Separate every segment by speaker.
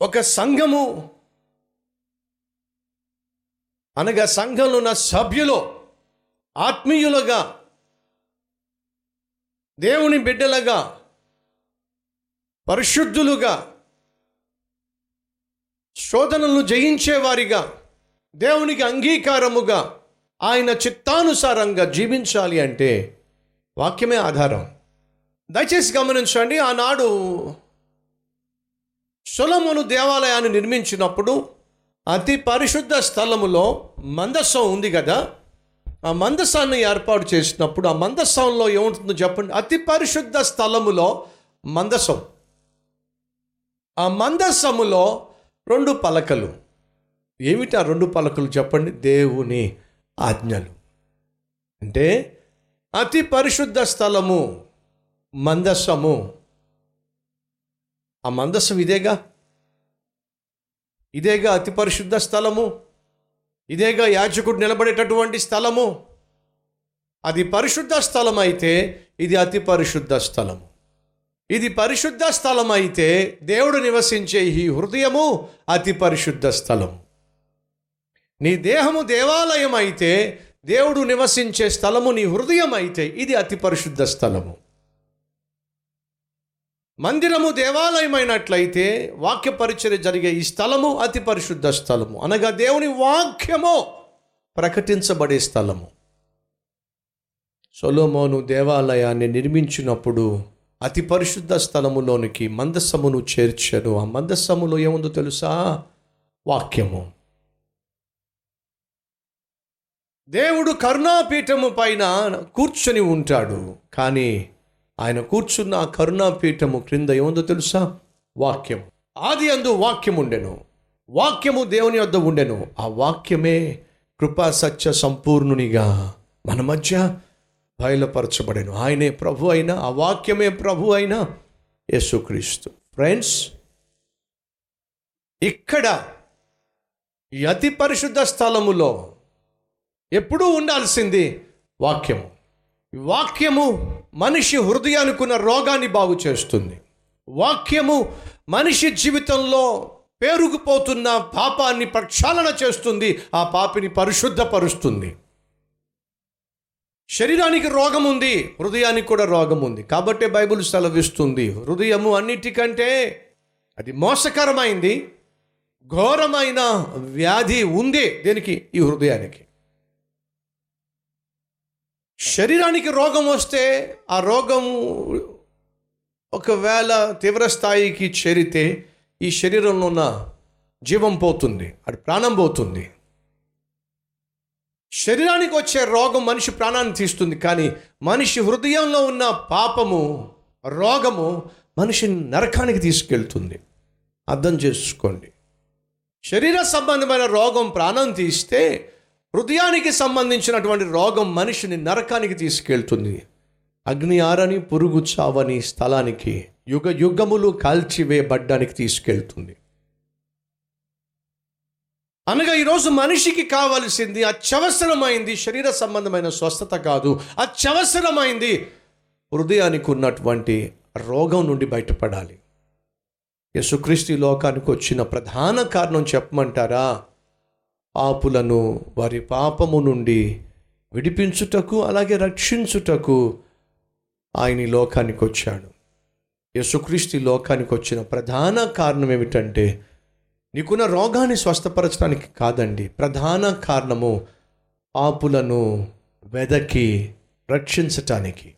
Speaker 1: ఒక సంఘము అనగా సంఘంలో ఉన్న సభ్యులు ఆత్మీయులుగా దేవుని బిడ్డలుగా పరిశుద్ధులుగా శోధనలను జయించేవారిగా దేవునికి అంగీకారముగా ఆయన చిత్తానుసారంగా జీవించాలి అంటే వాక్యమే ఆధారం. దయచేసి గమనించండి ఆనాడు సులమును దేవాలయాన్ని నిర్మించినప్పుడు అతి పరిశుద్ధ స్థలములో మందస్సం ఉంది కదా ఆ మందసాన్ని ఏర్పాటు చేసినప్పుడు ఆ మందసంలో ఏముంటుందో చెప్పండి. అతి పరిశుద్ధ స్థలములో మందసం. ఆ మందస్సములో రెండు పలకలు. ఏమిటి ఆ రెండు పలకలు చెప్పండి? దేవుని. ఆజ్ఞలు. అంటే అతి పరిశుద్ధ స్థలము మందస్సము ఆ మందస్సం ఇదేగా? ఇదేగా అతి పరిశుద్ధ స్థలము? ఇదేగా యాచకుడు నిలబడేటటువంటి స్థలము? అది పరిశుద్ధ స్థలం అయితే ఇది అతి పరిశుద్ధ స్థలము. ఇది పరిశుద్ధ స్థలం అయితే దేవుడు నివసించే ఈ హృదయము అతి పరిశుద్ధ స్థలము. నీ దేహము దేవాలయం అయితే దేవుడు నివసించే స్థలము నీ హృదయం అయితే ఇది అతి పరిశుద్ధ స్థలము. మందిరము దేవాలయమైనట్లయితే వాక్య పరిచర్య జరిగే ఈ స్థలము అతి పరిశుద్ధ స్థలము. అనగా దేవుని వాక్యము ప్రకటించబడే స్థలము. సొలోమోను దేవాలయాన్ని నిర్మించినప్పుడు అతి పరిశుద్ధ స్థలములోనికి మందస్సమును చేర్చాడు ఆ మందస్సములో ఏముందో తెలుసా? వాక్యము. దేవుడు కరుణాపీఠము పైన కూర్చొని ఉంటాడు. కానీ ఆయన కూర్చున్న ఆ కరుణాపీఠము క్రింద ఏముందో తెలుసా? వాక్యం ఆది అందు వాక్యం ఉండెను వాక్యము దేవుని వద్ద ఉండెను. ఆ వాక్యమే కృపా సత్య సంపూర్ణునిగా మన మధ్య బయలుపరచబడెను. ఆయనే ప్రభు అయినా ఆ వాక్యమే ప్రభు అయినా యేసుక్రీస్తు. ఫ్రెండ్స్ ఇక్కడ అతి పరిశుద్ధ స్థలములో ఎప్పుడూ ఉండాల్సింది వాక్యము. వాక్యము మనిషి హృదయానికున్న రోగాన్ని బాగు చేస్తుంది. వాక్యము మనిషి జీవితంలో పేరుకుపోతున్న పాపాన్ని ప్రక్షాళన చేస్తుంది ఆ పాపిని పరిశుద్ధపరుస్తుంది. శరీరానికి రోగం ఉంది హృదయానికి కూడా రోగం ఉంది కాబట్టి బైబుల్ సెలవిస్తుంది హృదయము అన్నిటికంటే అది మోసకరమైంది ఘోరమైన వ్యాధి ఉంది దీనికి ఈ హృదయానికి. శరీరానికి రోగం వస్తే ఆ రోగం ఒకవేళ తీవ్ర స్థాయికి చేరితే ఈ శరీరంలో ఉన్న జీవం పోతుంది అది ప్రాణం పోతుంది. శరీరానికి వచ్చే రోగం మనిషి ప్రాణాన్ని తీస్తుంది కానీ మనిషి హృదయంలో ఉన్న పాపము రోగము మనిషిని నరకానికి తీసుకెళ్తుంది. అర్థం చేసుకోండి. శరీర సంబంధమైన రోగం ప్రాణం తీస్తే హృదయానికి సంబంధించినటువంటి రోగం మనిషిని నరకానికి తీసుకెళ్తుంది. అగ్ని ఆరని పురుగు చావని స్థలానికి యుగ యుగములు కాల్చివేయబడ్డానికి తీసుకెళ్తుంది. అనగా ఈరోజు మనిషికి కావలసింది అత్యవసరమైంది శరీర సంబంధమైన స్వస్థత కాదు. అత్యవసరమైంది హృదయానికి ఉన్నటువంటి రోగం నుండి బయటపడాలి. యేసుక్రీస్తు లోకానికి వచ్చిన ప్రధాన కారణం చెప్పమంటారా? పాపులను వారి పాపము నుండి విడిపించుటకు అలాగే రక్షించుటకు ఆయన లోకానికి వచ్చాడు. యేసుక్రీస్తు లోకానికి వచ్చిన ప్రధాన కారణం ఏమిటంటే నీకున్న రోగాన్ని స్వస్థపరచడానికి కాదండి. ప్రధాన కారణము పాపులను వెదకి రక్షించటానికి.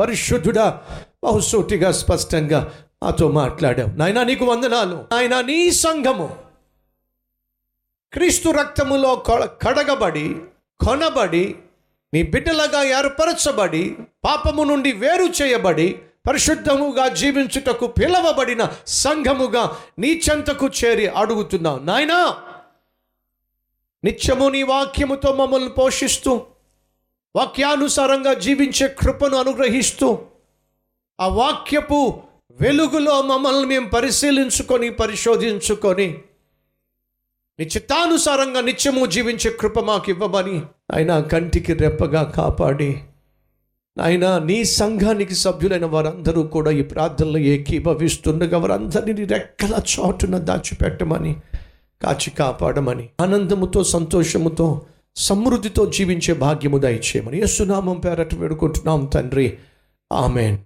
Speaker 1: పరిశుద్ధుడా బహుసూటిగా స్పష్టంగా నాతో మాట్లాడావు. నాయనా నీకు వందనాలు. ఆయన నీ సంఘము క్రీస్తు రక్తములో కడగబడి కొనబడి నీ బిడ్డలుగా ఏర్పరచబడి పాపము నుండి వేరు చేయబడి పరిశుద్ధముగా జీవించుటకు పిలవబడిన సంఘముగా నీ చెంతకు చేరి అడుగుతున్నావు. నాయనా నిత్యము నీ వాక్యముతో మమ్మల్ని పోషిస్తూ వాక్యానుసారంగా జీవించే కృపను అనుగ్రహిస్తూ ఆ వాక్యపు వెలుగులో మమ్మల్ని మేము పరిశీలించుకొని పరిశోధించుకొని నీ చిత్తానుసారంగా నిత్యము జీవించే కృప మాకు ఇవ్వమని ఆయన కంటికి రెప్పగా కాపాడి ఆయన నీ సంఘానికి సభ్యులైన వారందరూ కూడా ఈ ప్రార్థనలు ఏకీభవిస్తుండగా వారందరినీ రెక్కల చాటున దాచిపెట్టమని కాచి కాపాడమని ఆనందముతో సంతోషముతో సమృద్ధితో జీవించే భాగ్యము దయచేయమని యస్సునామం పేరట వేడుకుంటున్నాం తండ్రి. ఆమెన్.